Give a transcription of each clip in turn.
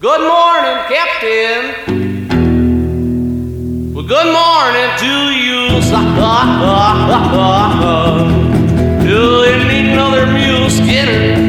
Good morning, Captain. Well, good morning to you. Do you need another mule skinner?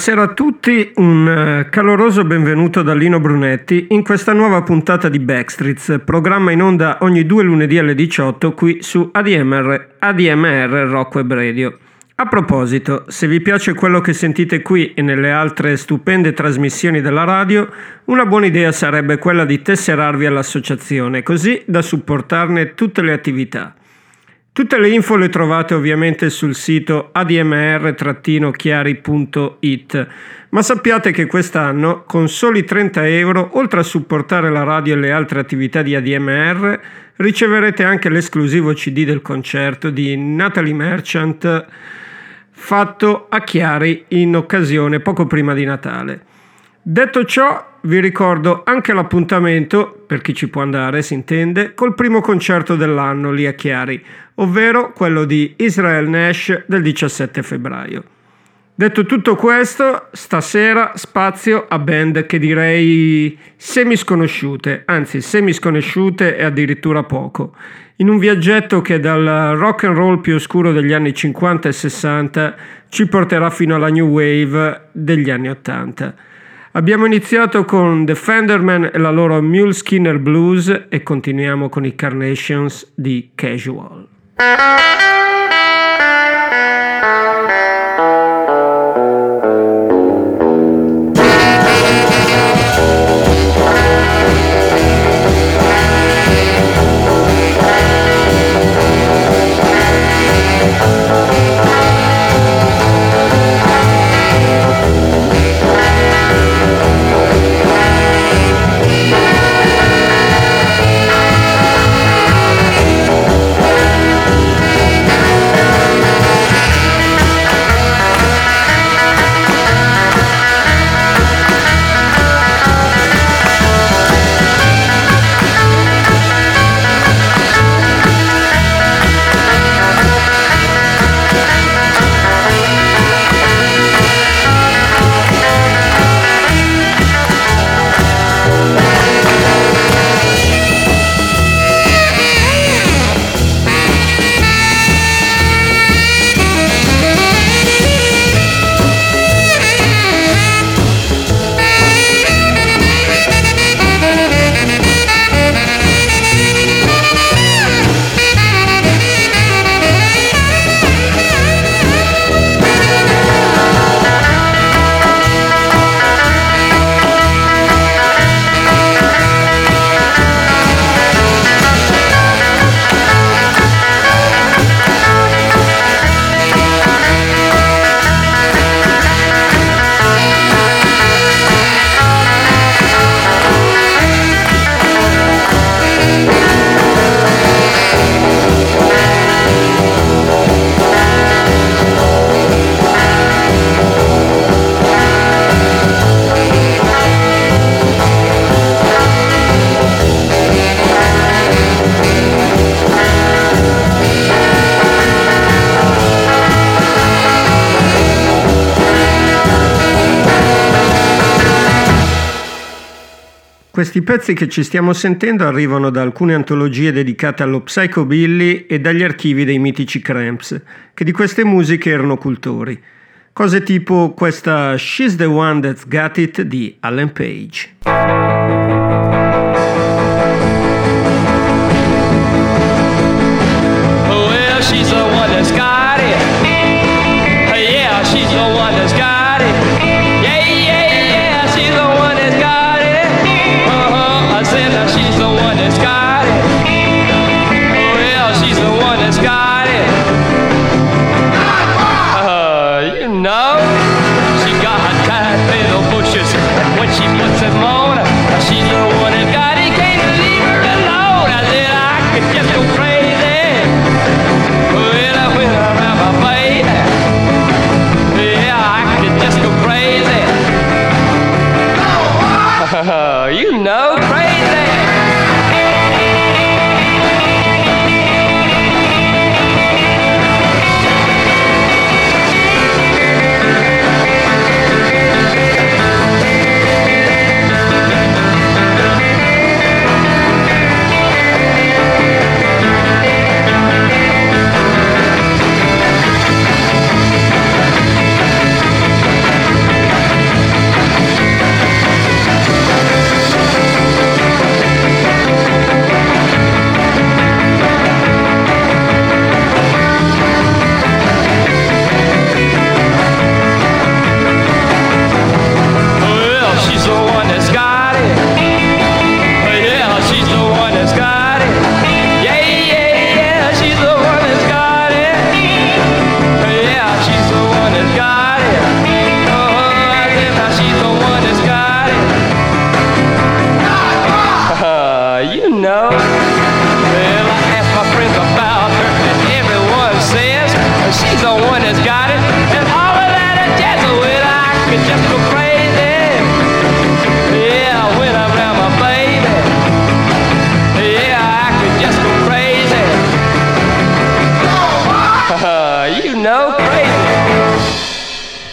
Buonasera a tutti, un eh, caloroso benvenuto da Lino Brunetti in questa nuova puntata di Backstreets, programma in onda ogni due lunedì alle 18 qui su ADMR, ADMR Rock Web Radio. A proposito, se vi piace quello che sentite qui e nelle altre stupende trasmissioni della radio, una buona idea sarebbe quella di tesserarvi all'associazione, così da supportarne tutte le attività. Tutte le info le trovate ovviamente sul sito admr-chiari.it, ma sappiate che quest'anno con soli 30 euro, oltre a supportare la radio e le altre attività di ADMR, riceverete anche l'esclusivo CD del concerto di Natalie Merchant fatto a Chiari in occasione poco prima di Natale. Detto ciò, vi ricordo anche l'appuntamento, per chi ci può andare si intende, col primo concerto dell'anno lì a Chiari, ovvero quello di Israel Nash del 17 febbraio. Detto tutto questo, stasera spazio a band che direi semi-sconosciute, anzi semi-sconosciute e addirittura poco, in un viaggetto che dal rock and roll più oscuro degli anni 50 e 60 ci porterà fino alla new wave degli anni 80. Abbiamo iniziato con The Fenderman e la loro Mule Skinner Blues e continuiamo con i Carnations di Casual. Questi pezzi che ci stiamo sentendo arrivano da alcune antologie dedicate allo psychobilly e dagli archivi dei mitici Cramps, che di queste musiche erano cultori. Cose tipo questa She's the One That's Got It di Alan Page.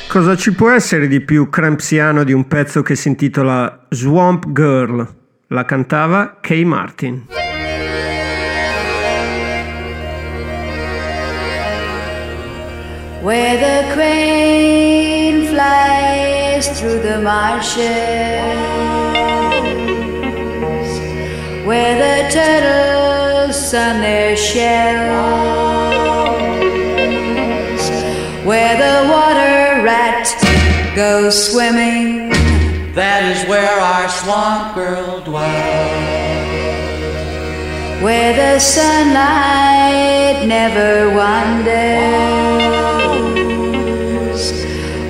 Cosa ci può essere di più crampsiano di un pezzo che si intitola Swamp Girl? La cantava Kay Martin. Where the crane flies through the marshes, where the turtles sun their shells, where the water rat goes swimming. That is where our swamp girl dwells. where the sunlight never wanders,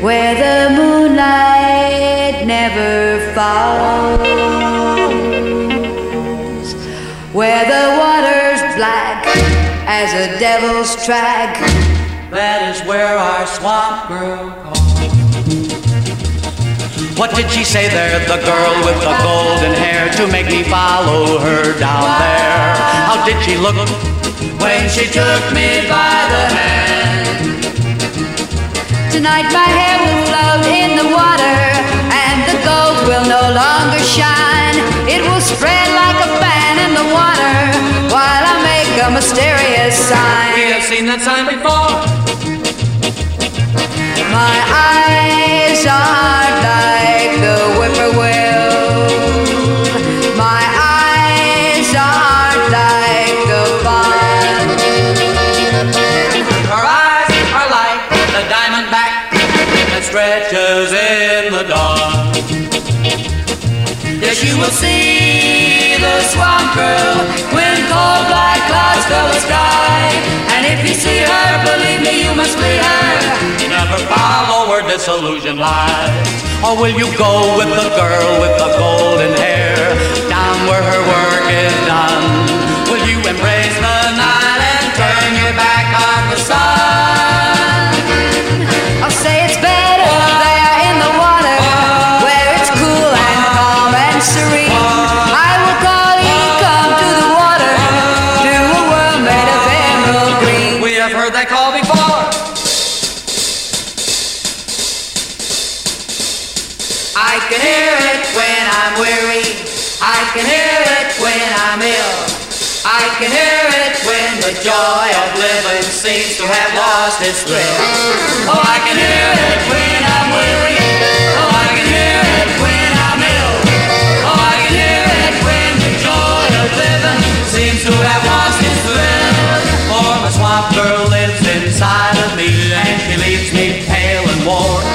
where the moonlight never falls, where the water's black as a devil's track. That is where our swamp girl calls. What did she say there, the girl with the golden hair, to make me follow her down there? How did she look when she took me by the hand? Tonight my hair will float in the water and the gold will no longer shine. It will spread like a fan in the water while I make a mysterious sign. We have seen that sign before. My eyes are like the whippoorwill. My eyes are like the. Her eyes are like the diamond back that stretches in the dawn. Yes, you will see the swamp when cold black clouds fill the sky. And if you see her, believe me, you must flee her. Where disillusion lies. Or will you go with the girl with the golden hair down where her work is done? Will you embrace the joy of living seems to have lost its thrill. Oh, I can hear it when I'm weary. Oh, I can hear it when I'm ill. Oh, I can hear it when the joy of living seems to have lost its thrill. For my swamp girl lives inside of me and she leaves me pale and worn.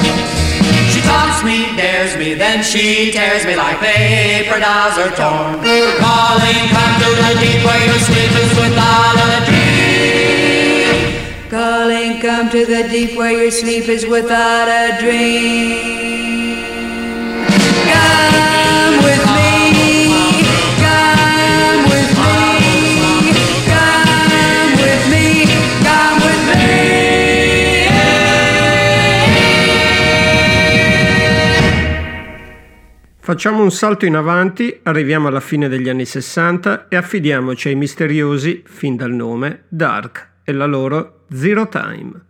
She taunts me, dares me, then she tears me like paper dolls are torn. Calling, come to the deep where your sleep is without a dream. Calling, come to the deep where your sleep is without a dream. Come with me, Facciamo un salto in avanti, arriviamo alla fine degli anni 60 e affidiamoci ai misteriosi, fin dal nome, Dark e la loro Zero Time.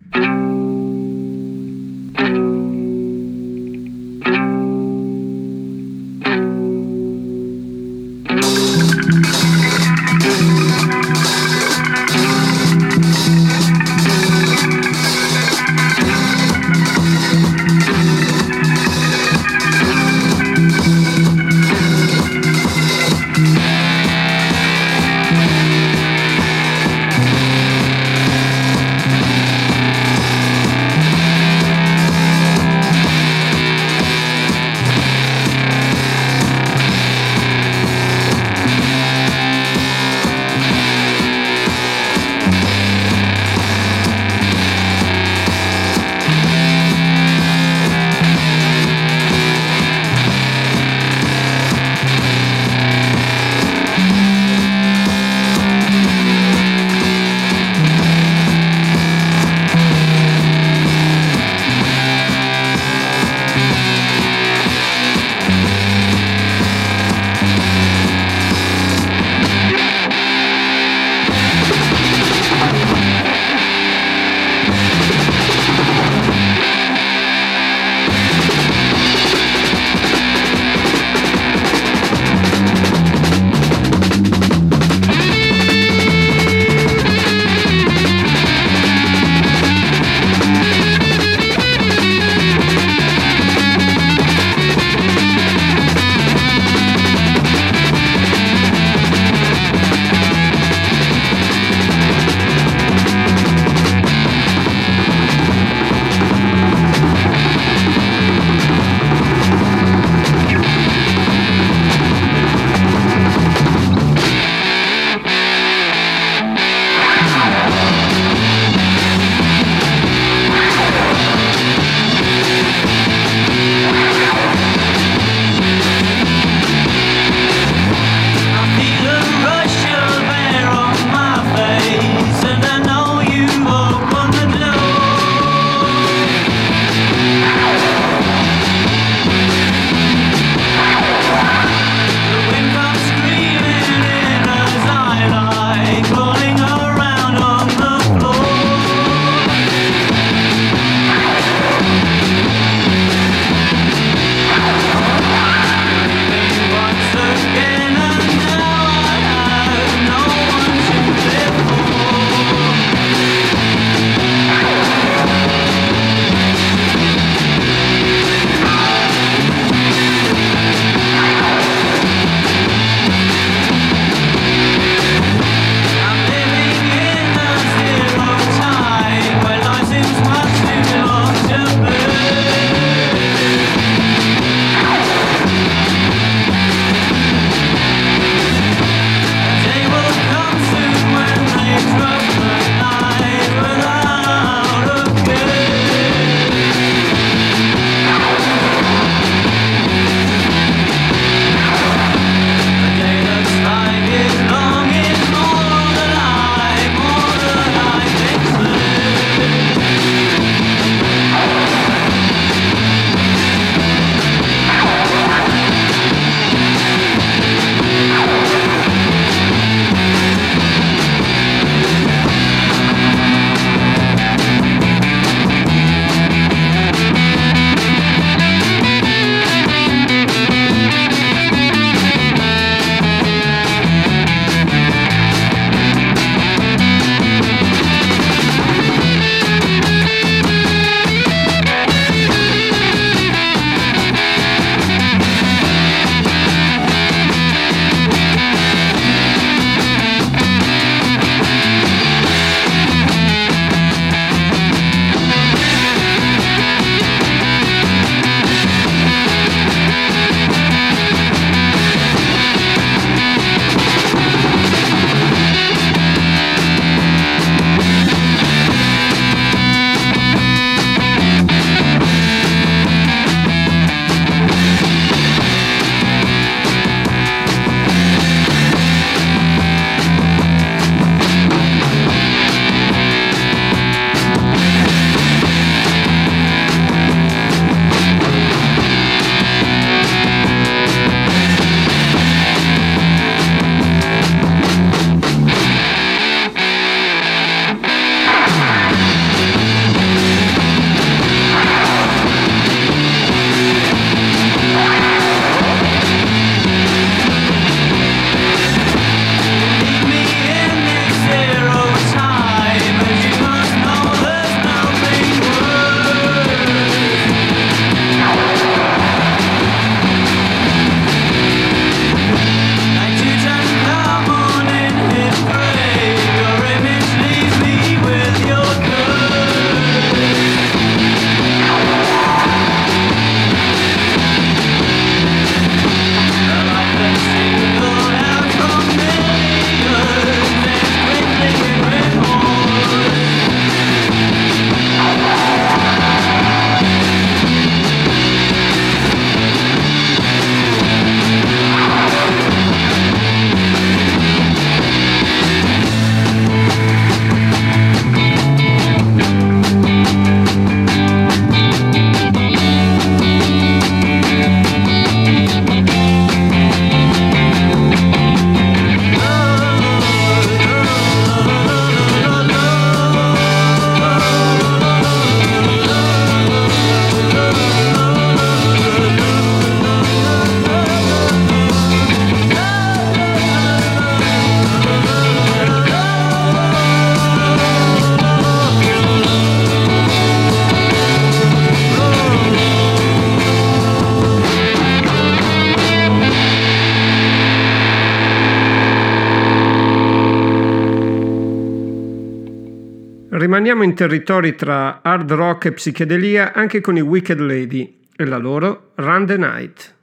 Rimaniamo in territori tra hard rock e psichedelia anche con i Wicked Lady e la loro Run the Night.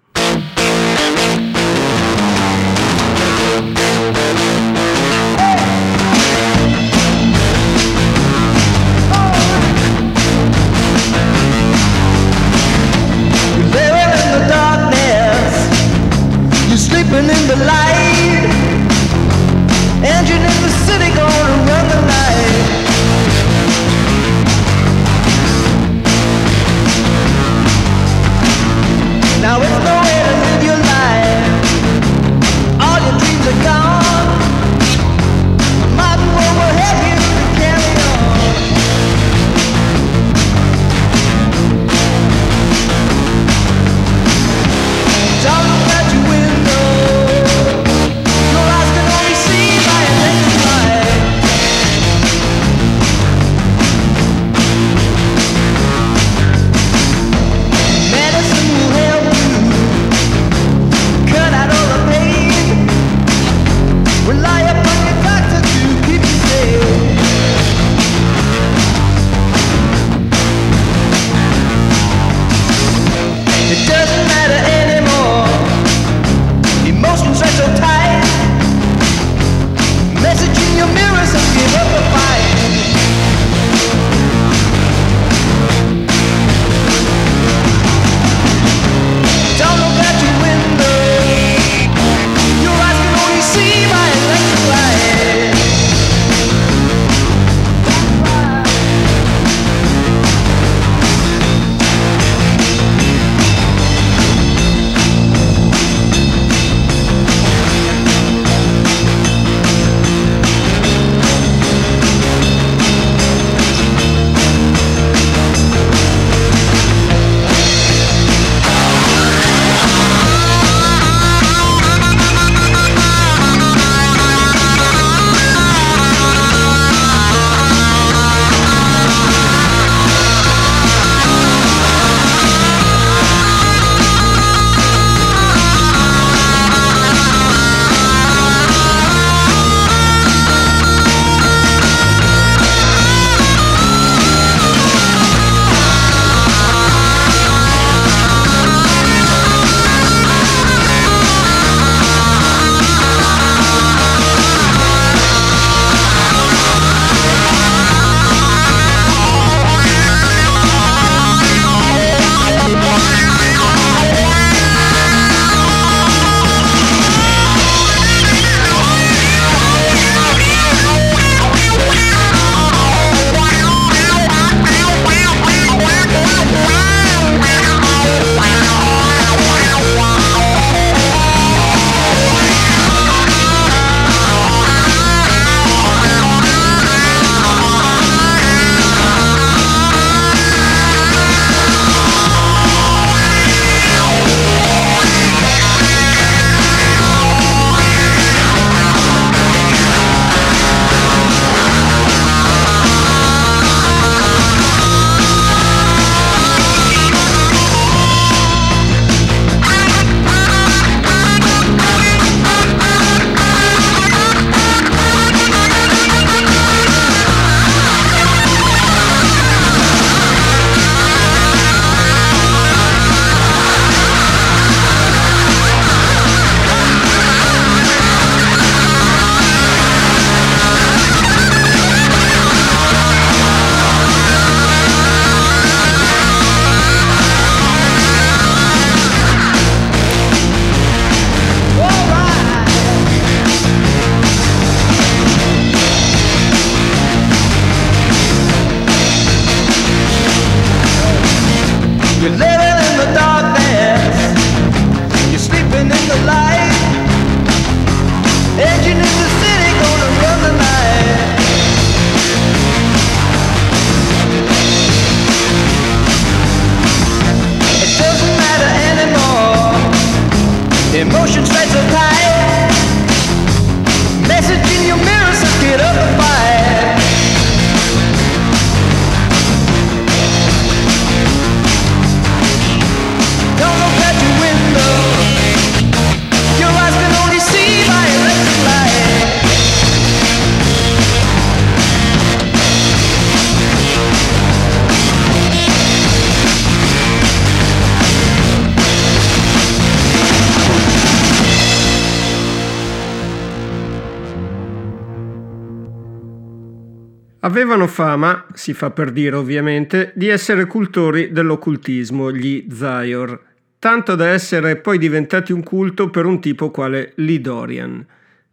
fama, si fa per dire ovviamente, di essere cultori dell'occultismo, gli Zayor, tanto da essere poi diventati un culto per un tipo quale Lidorian.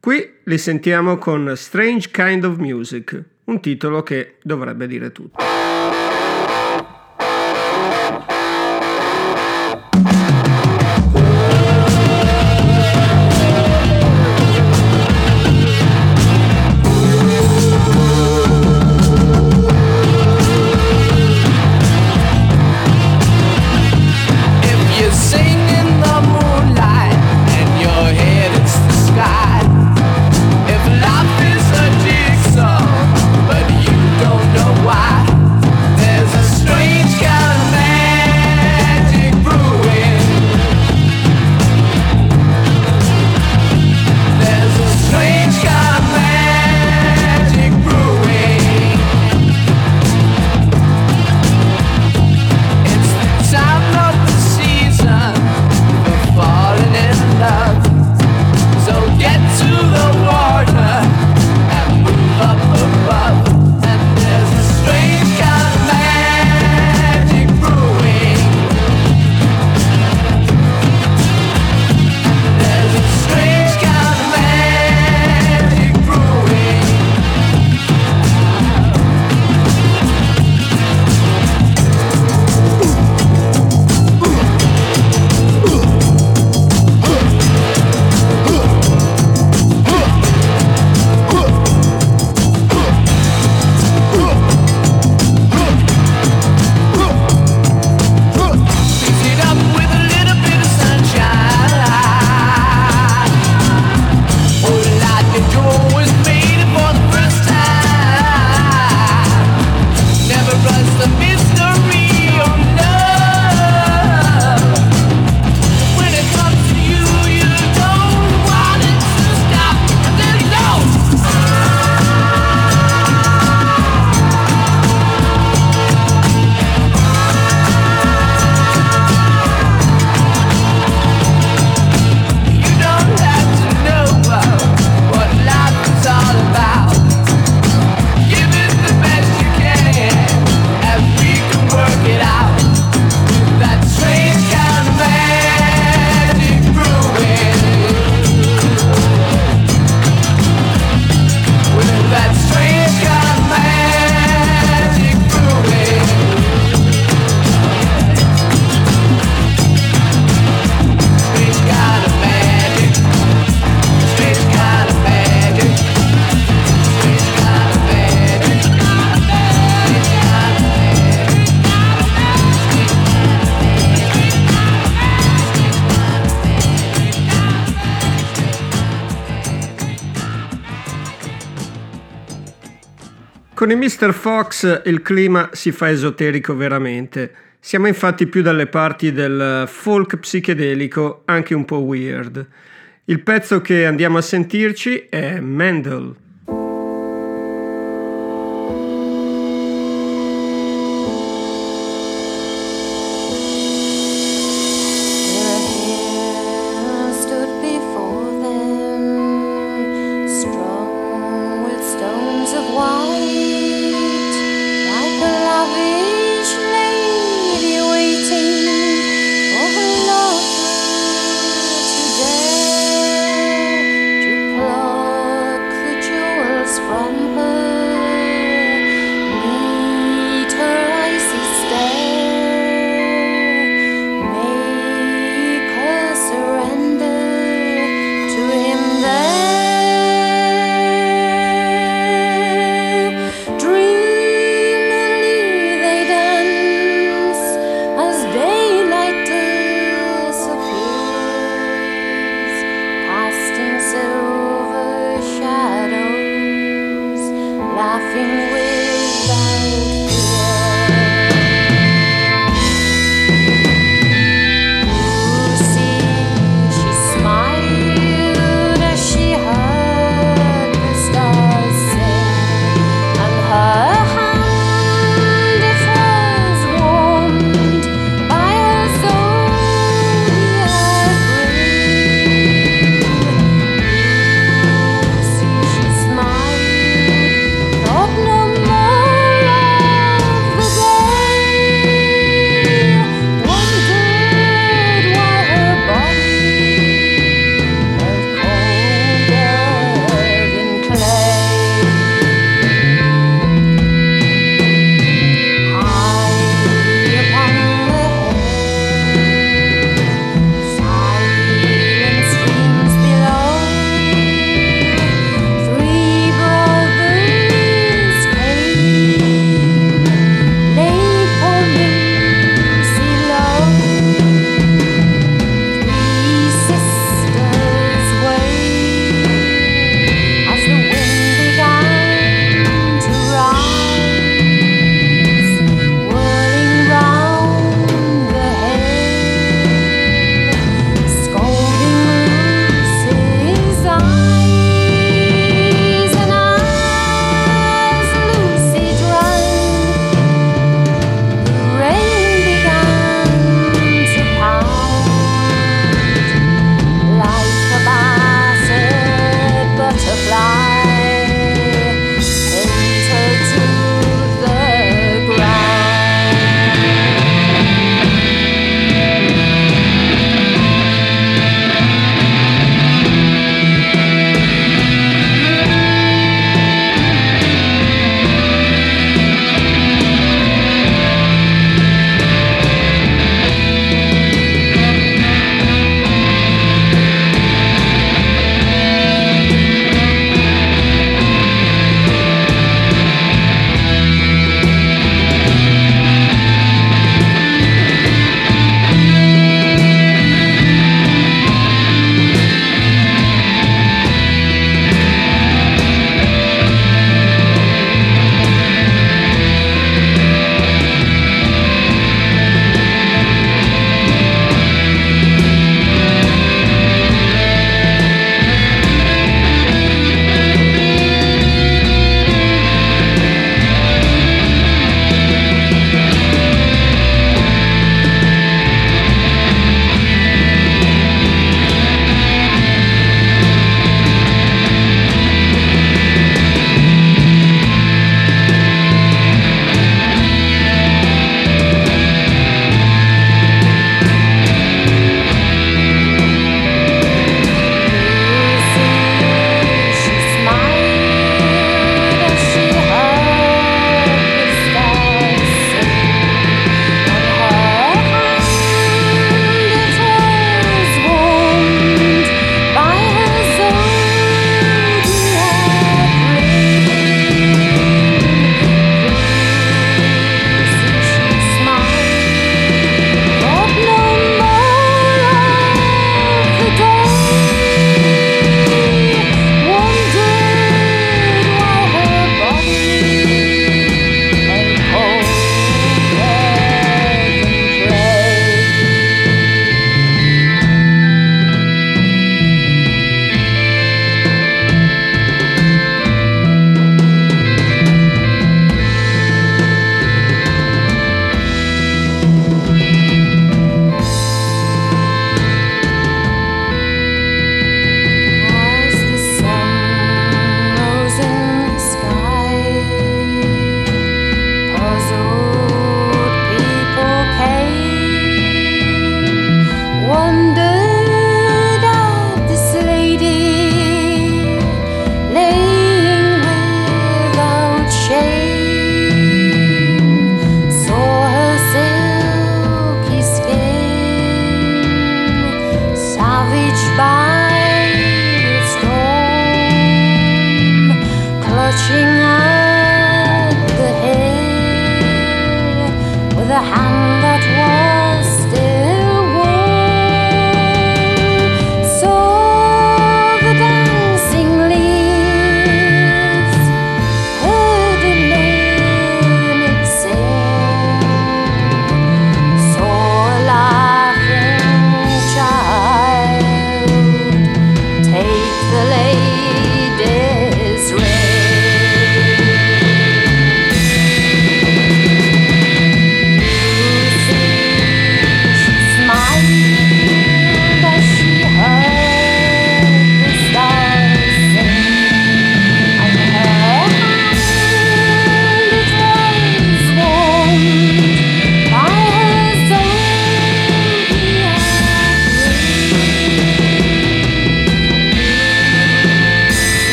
Qui li sentiamo con Strange Kind of Music, un titolo che dovrebbe dire tutto. Con i Mr. Fox il clima si fa esoterico veramente. Siamo infatti più dalle parti del folk psichedelico, anche un po' weird. Il pezzo che andiamo a sentirci è Mendel.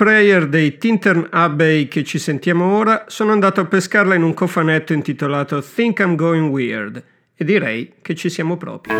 Prayer dei Tintern Abbey che ci sentiamo ora sono andato a pescarla in un cofanetto intitolato Think I'm Going Weird e direi che ci siamo proprio.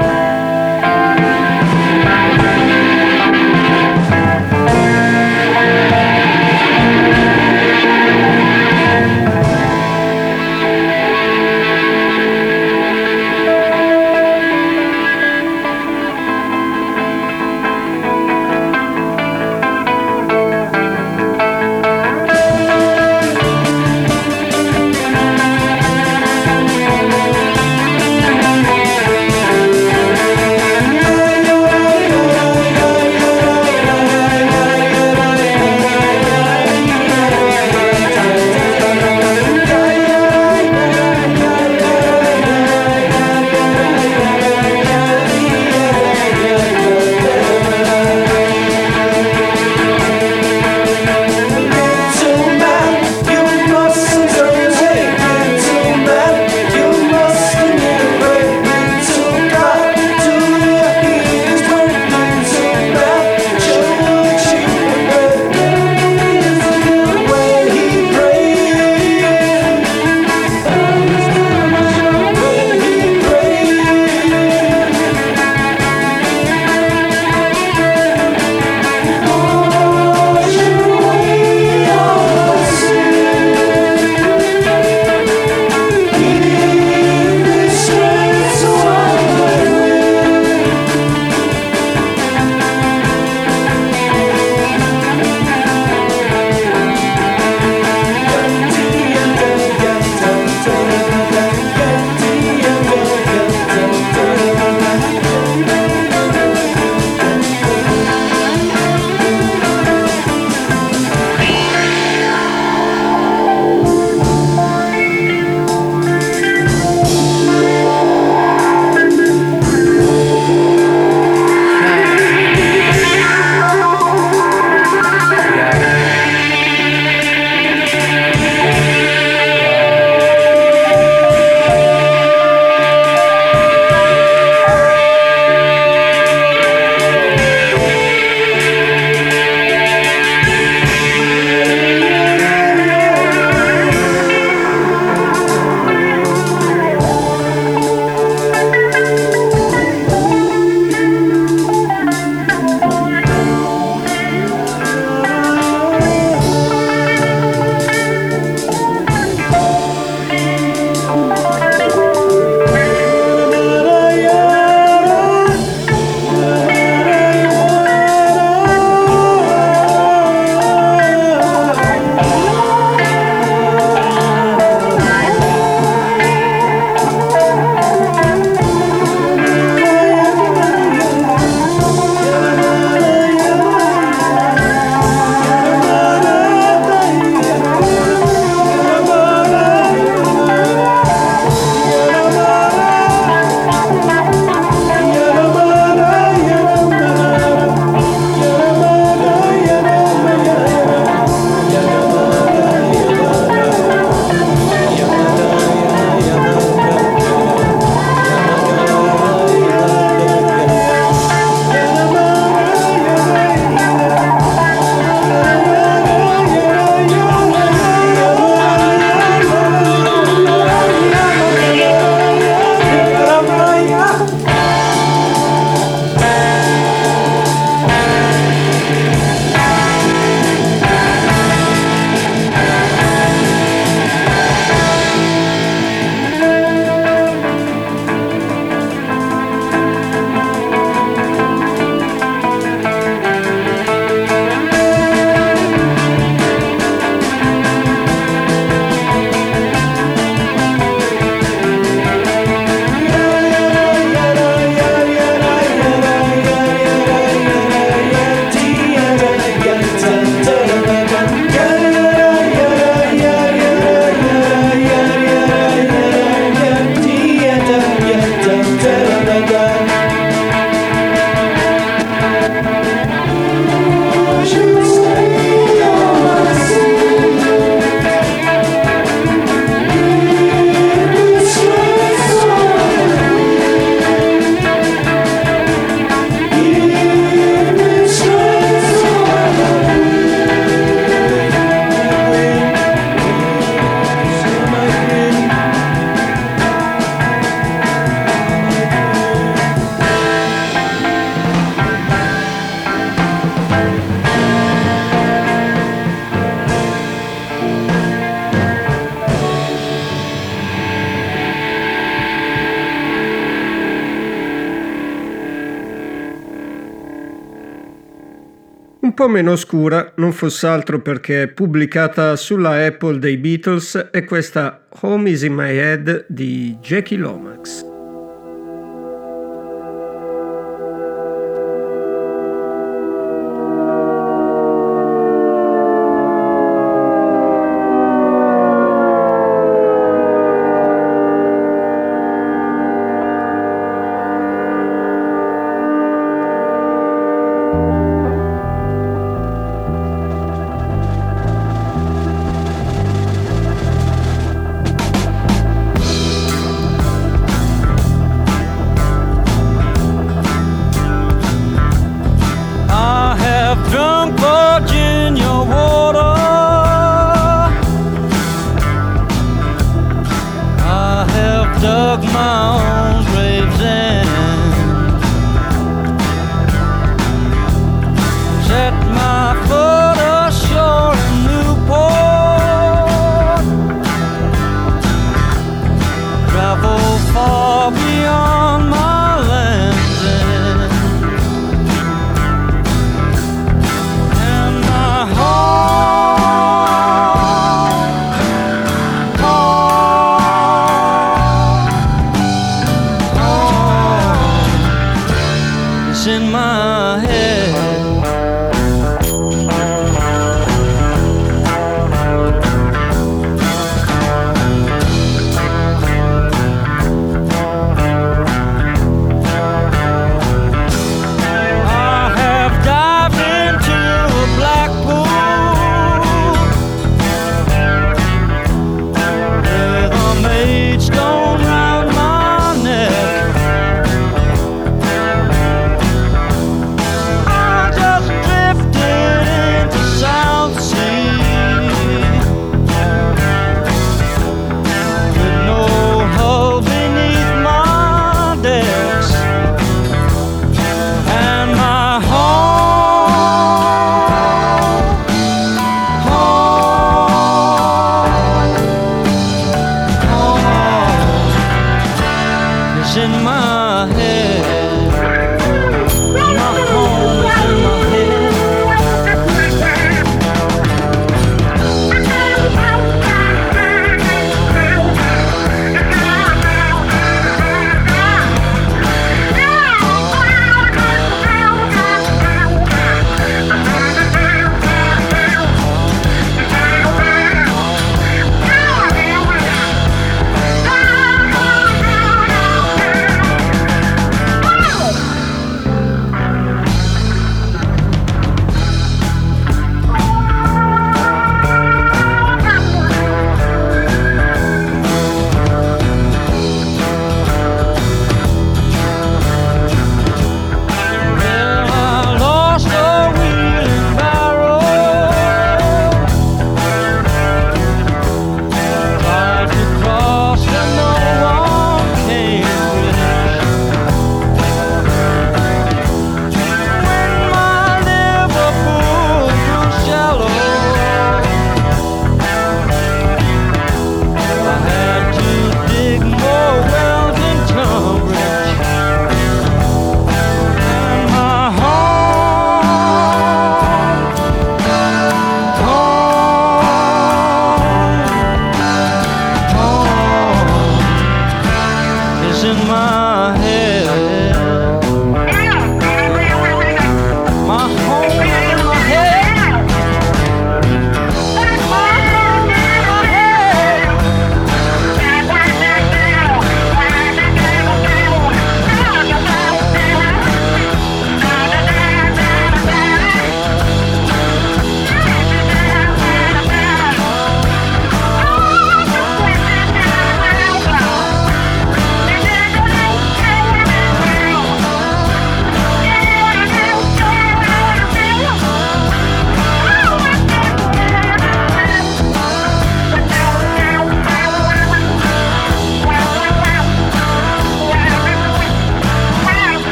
Meno oscura, non fosse altro perché pubblicata sulla Apple dei Beatles, è questa Home is in My Head di Jackie Lomax.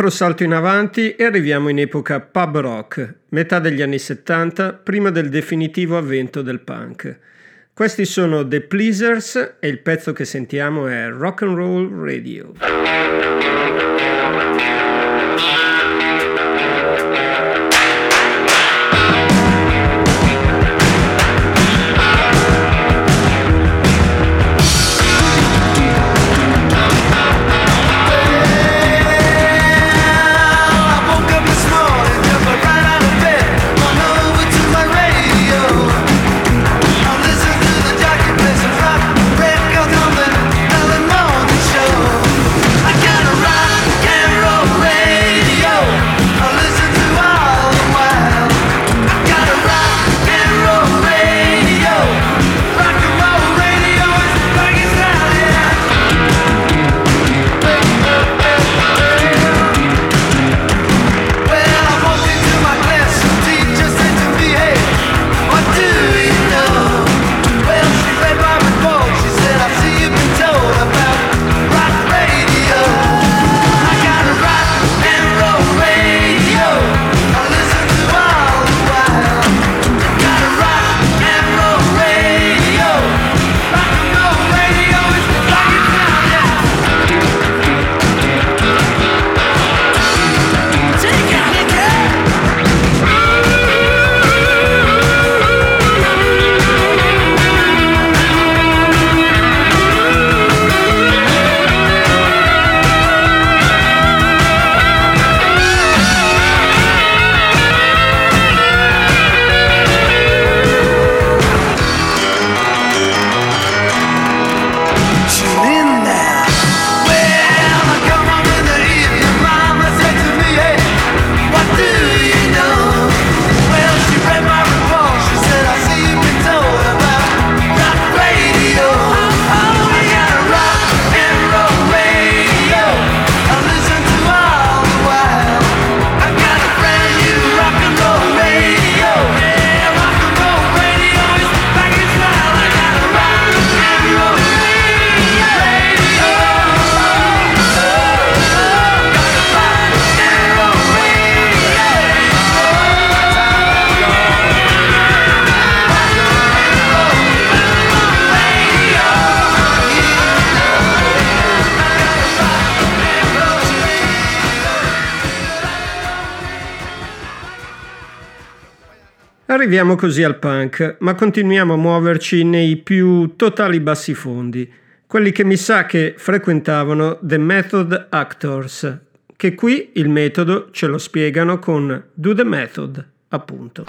altro salto in avanti e arriviamo in epoca pub rock, metà degli anni 70, prima del definitivo avvento del punk. Questi sono The Pleasers e il pezzo che sentiamo è Rock and Roll Radio. Arriviamo così al punk, ma continuiamo a muoverci nei più totali bassi fondi, quelli che mi sa che frequentavano The Method Actors, che qui il metodo ce lo spiegano con Do the Method, appunto.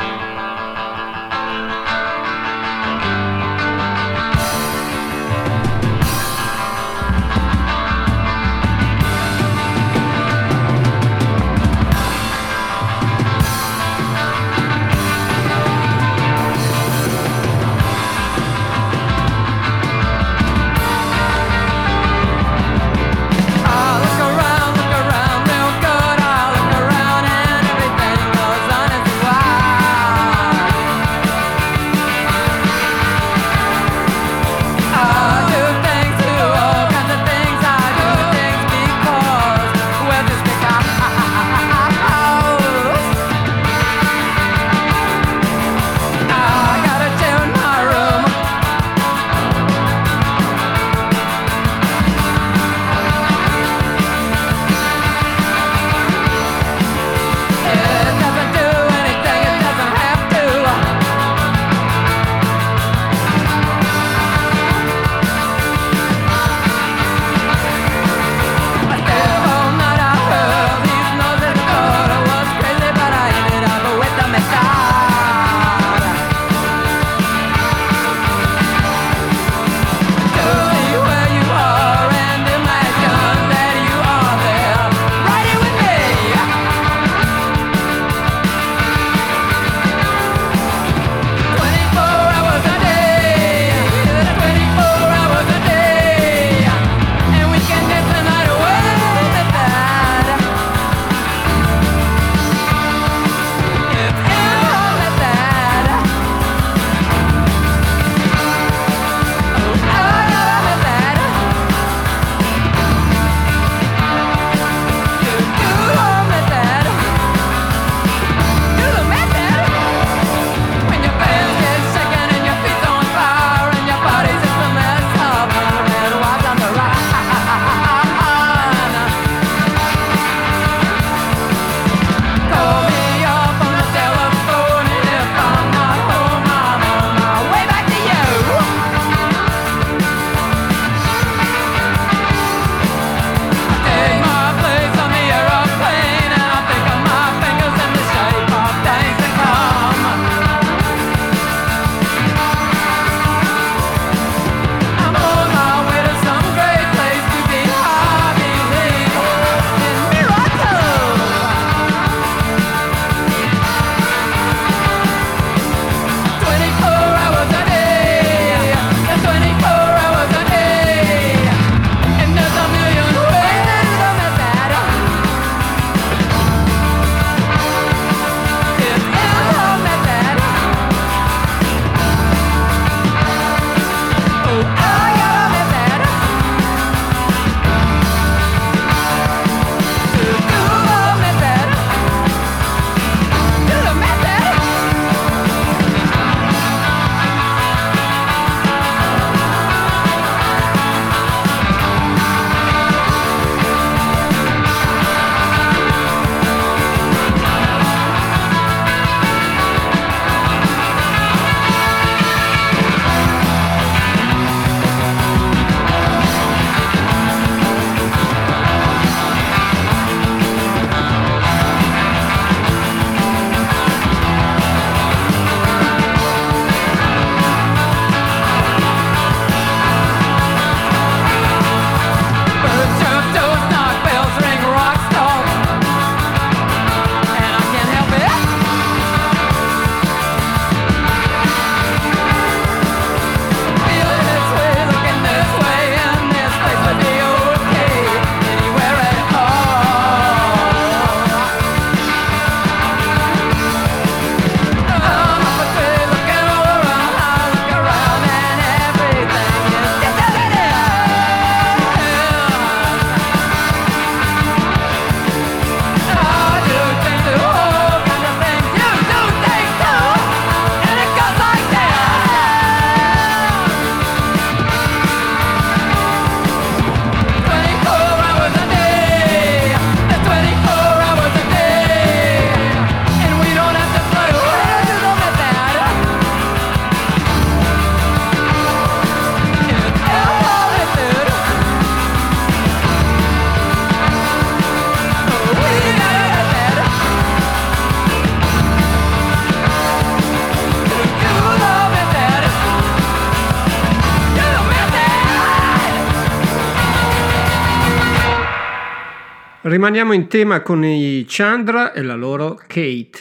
Rimaniamo in tema con i Chandra e la loro Kate.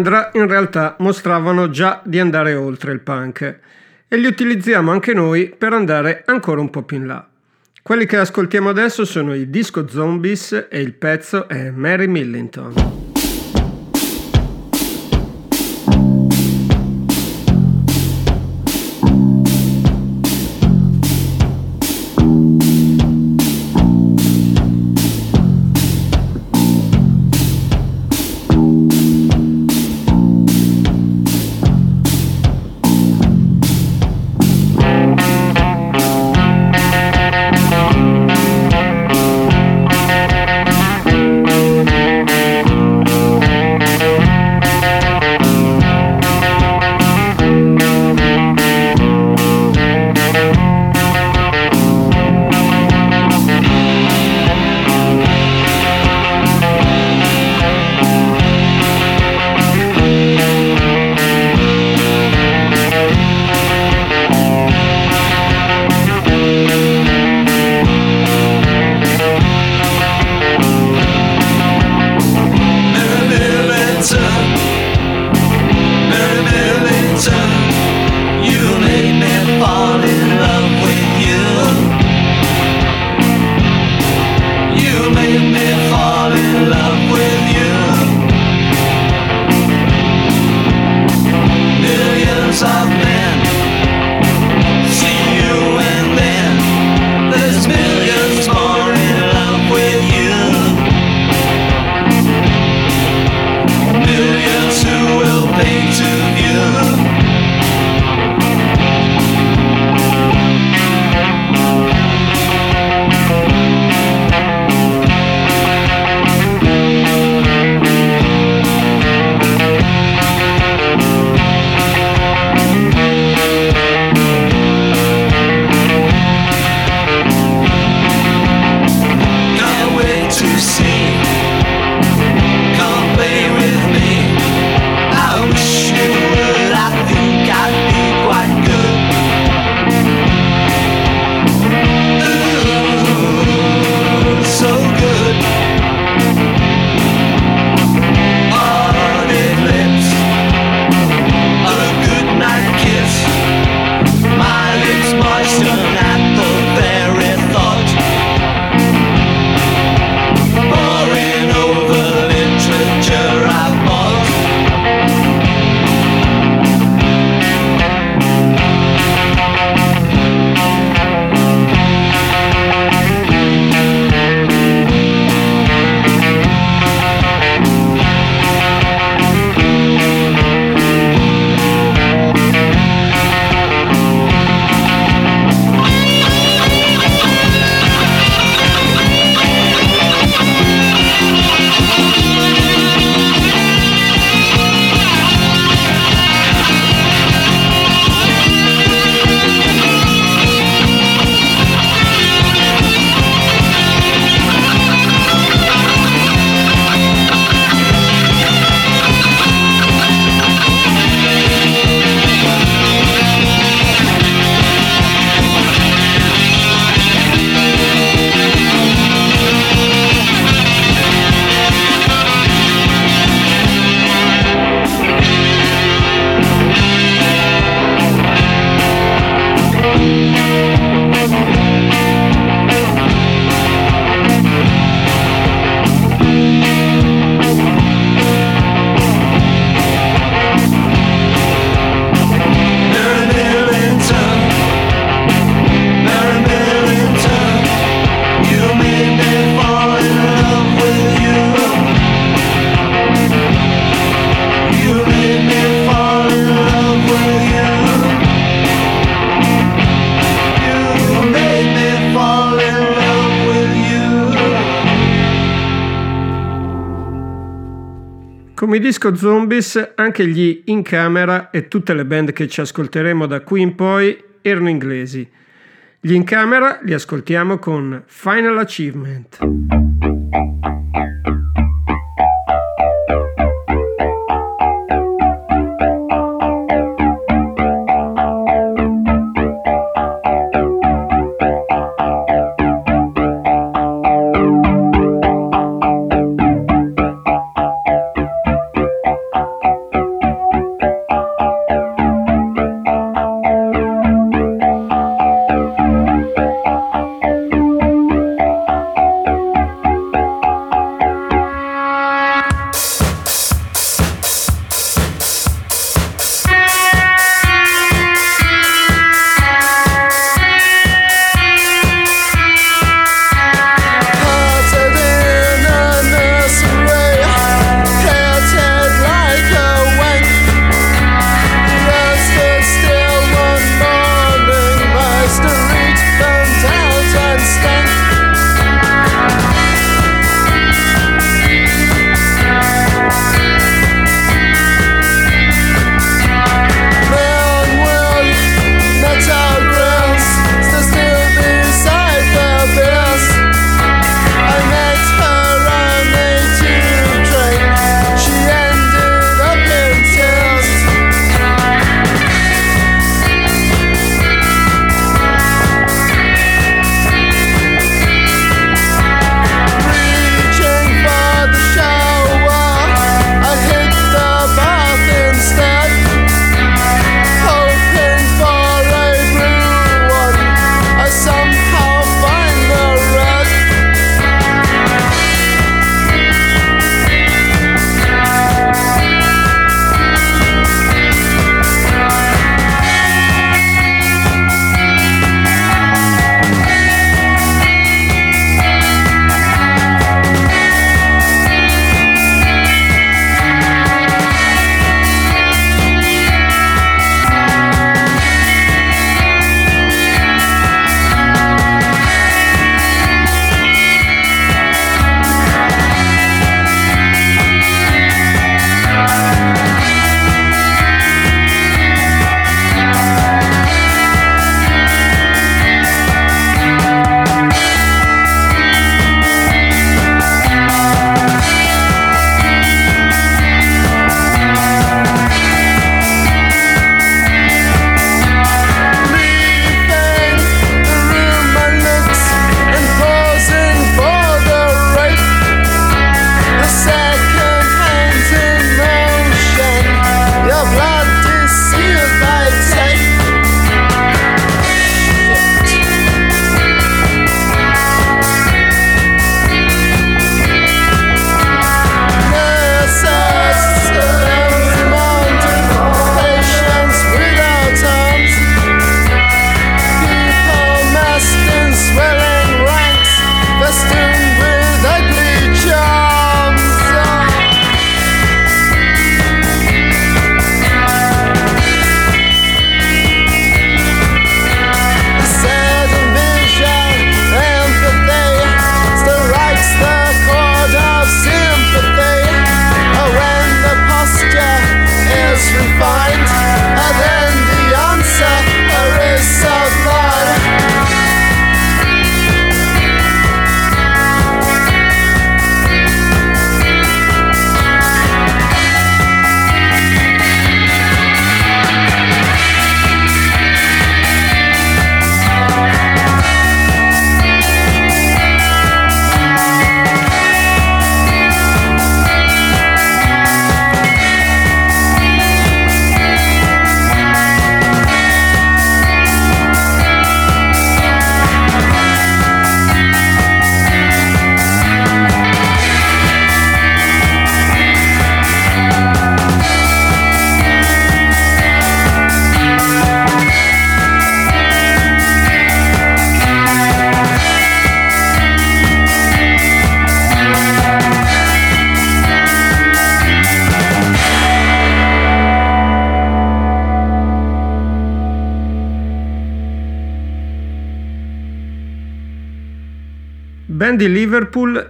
I Chandra in realtà mostravano già di andare oltre il punk e li utilizziamo anche noi per andare ancora un po' più in là. Quelli che ascoltiamo adesso sono i Disco Zombies e il pezzo è Mary Millington. Come disco Zombies, anche gli In Camera e tutte le band che ci ascolteremo da qui in poi erano inglesi. Gli In Camera li ascoltiamo con Final Achievement.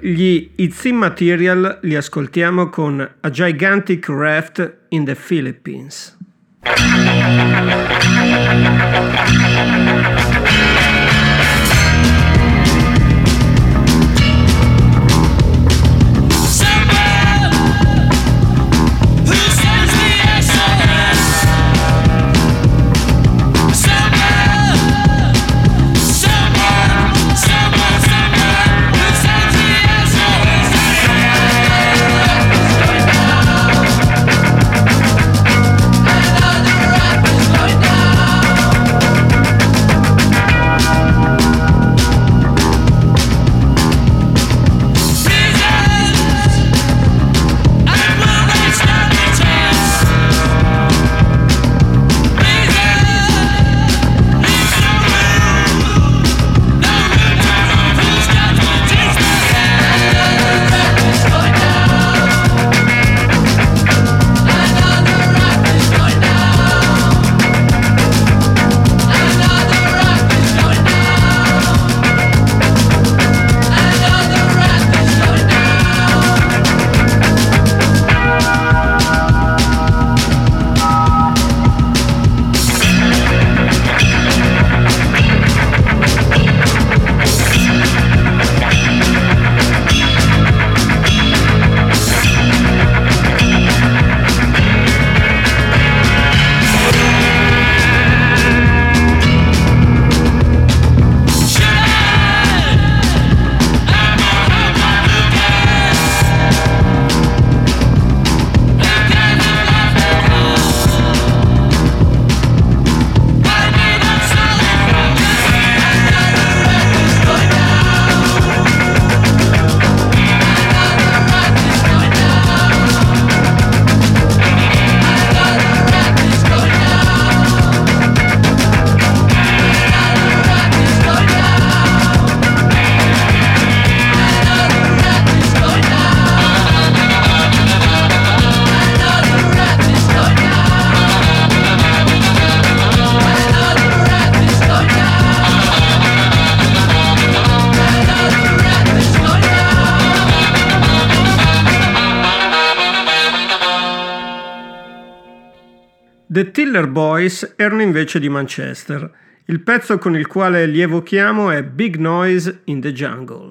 Gli It's Immaterial, li ascoltiamo con A Gigantic Raft in the Philippines. The Tiller Boys erano invece di Manchester. Il pezzo con il quale li evochiamo è Big Noise in the Jungle.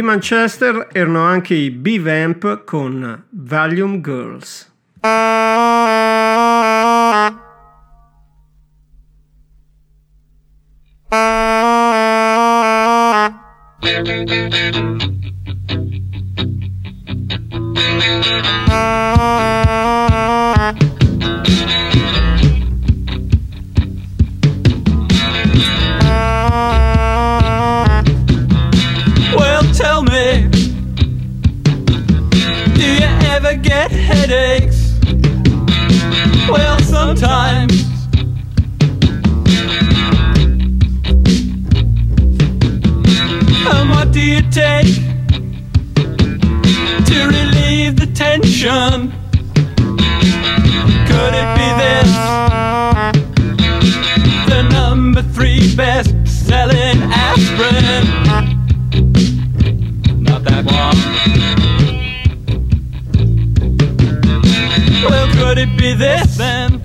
Di Manchester erano anche i B-Vamp con Valium Girls. Well, this then?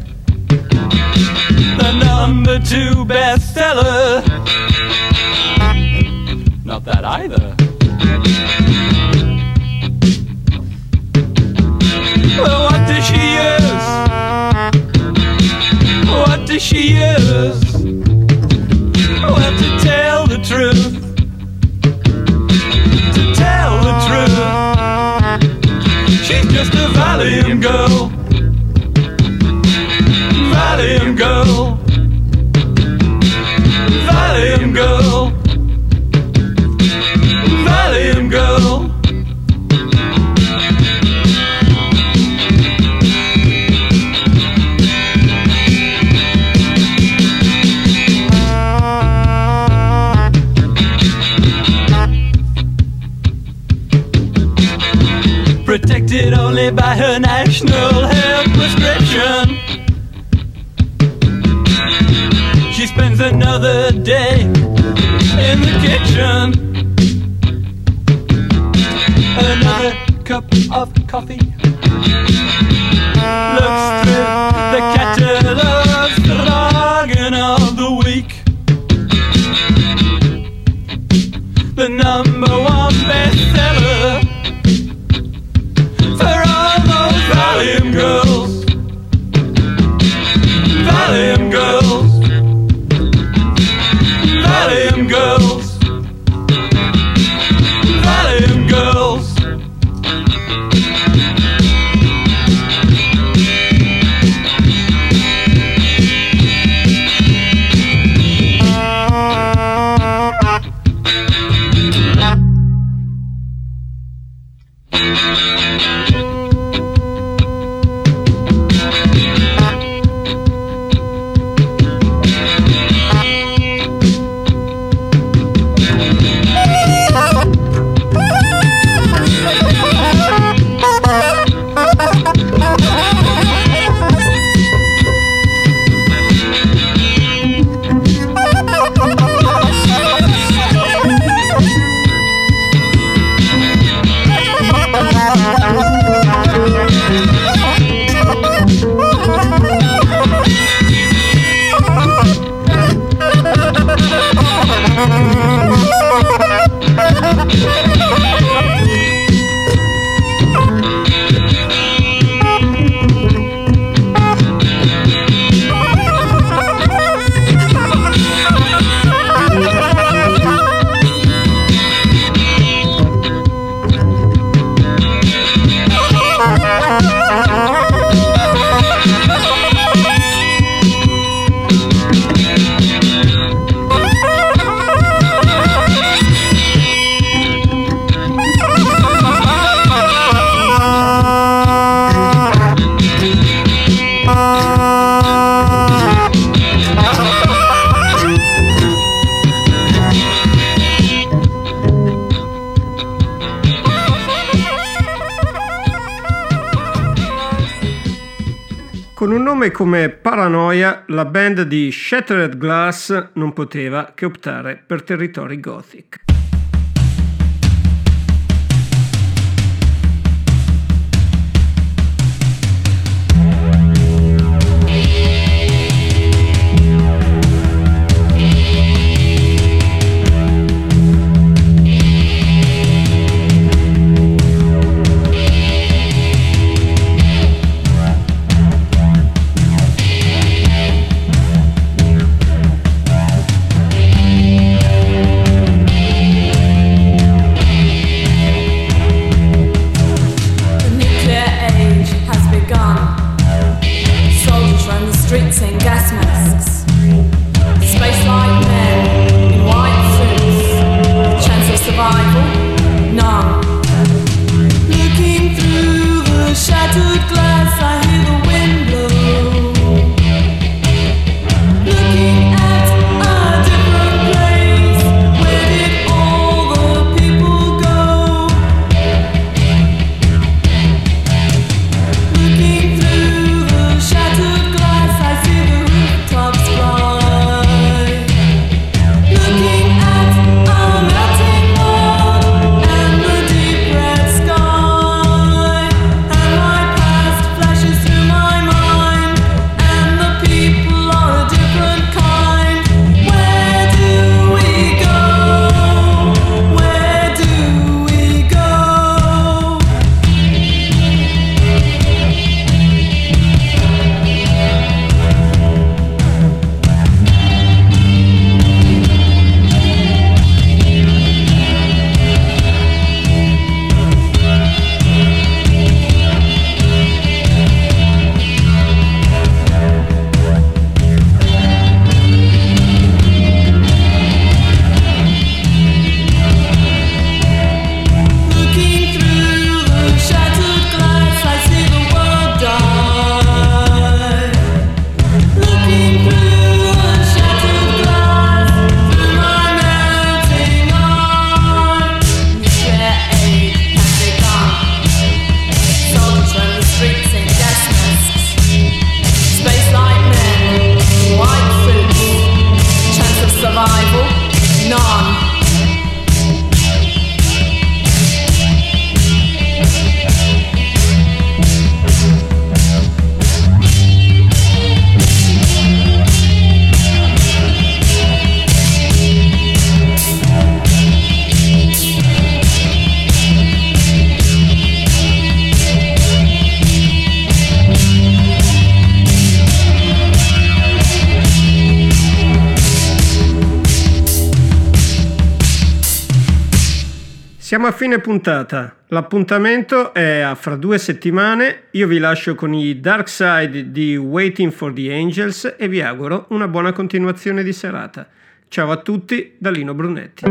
The number two bestseller? Not that either. Well, what does she use? What does she use? Well, to tell the truth to tell the truth. She's just a Valium girl. Valium girl. Valium girl. Valium girl. protected only by her national another day in the kitchen. Another cup of coffee. Looks through the catalogs, slogan of Band di Shattered Glass non poteva che optare per territori gothic. Siamo a fine puntata. L'appuntamento è a fra due settimane. Io vi lascio con i Dark Side di Waiting for the Angels e vi auguro una buona continuazione di serata. Ciao a tutti da Lino Brunetti.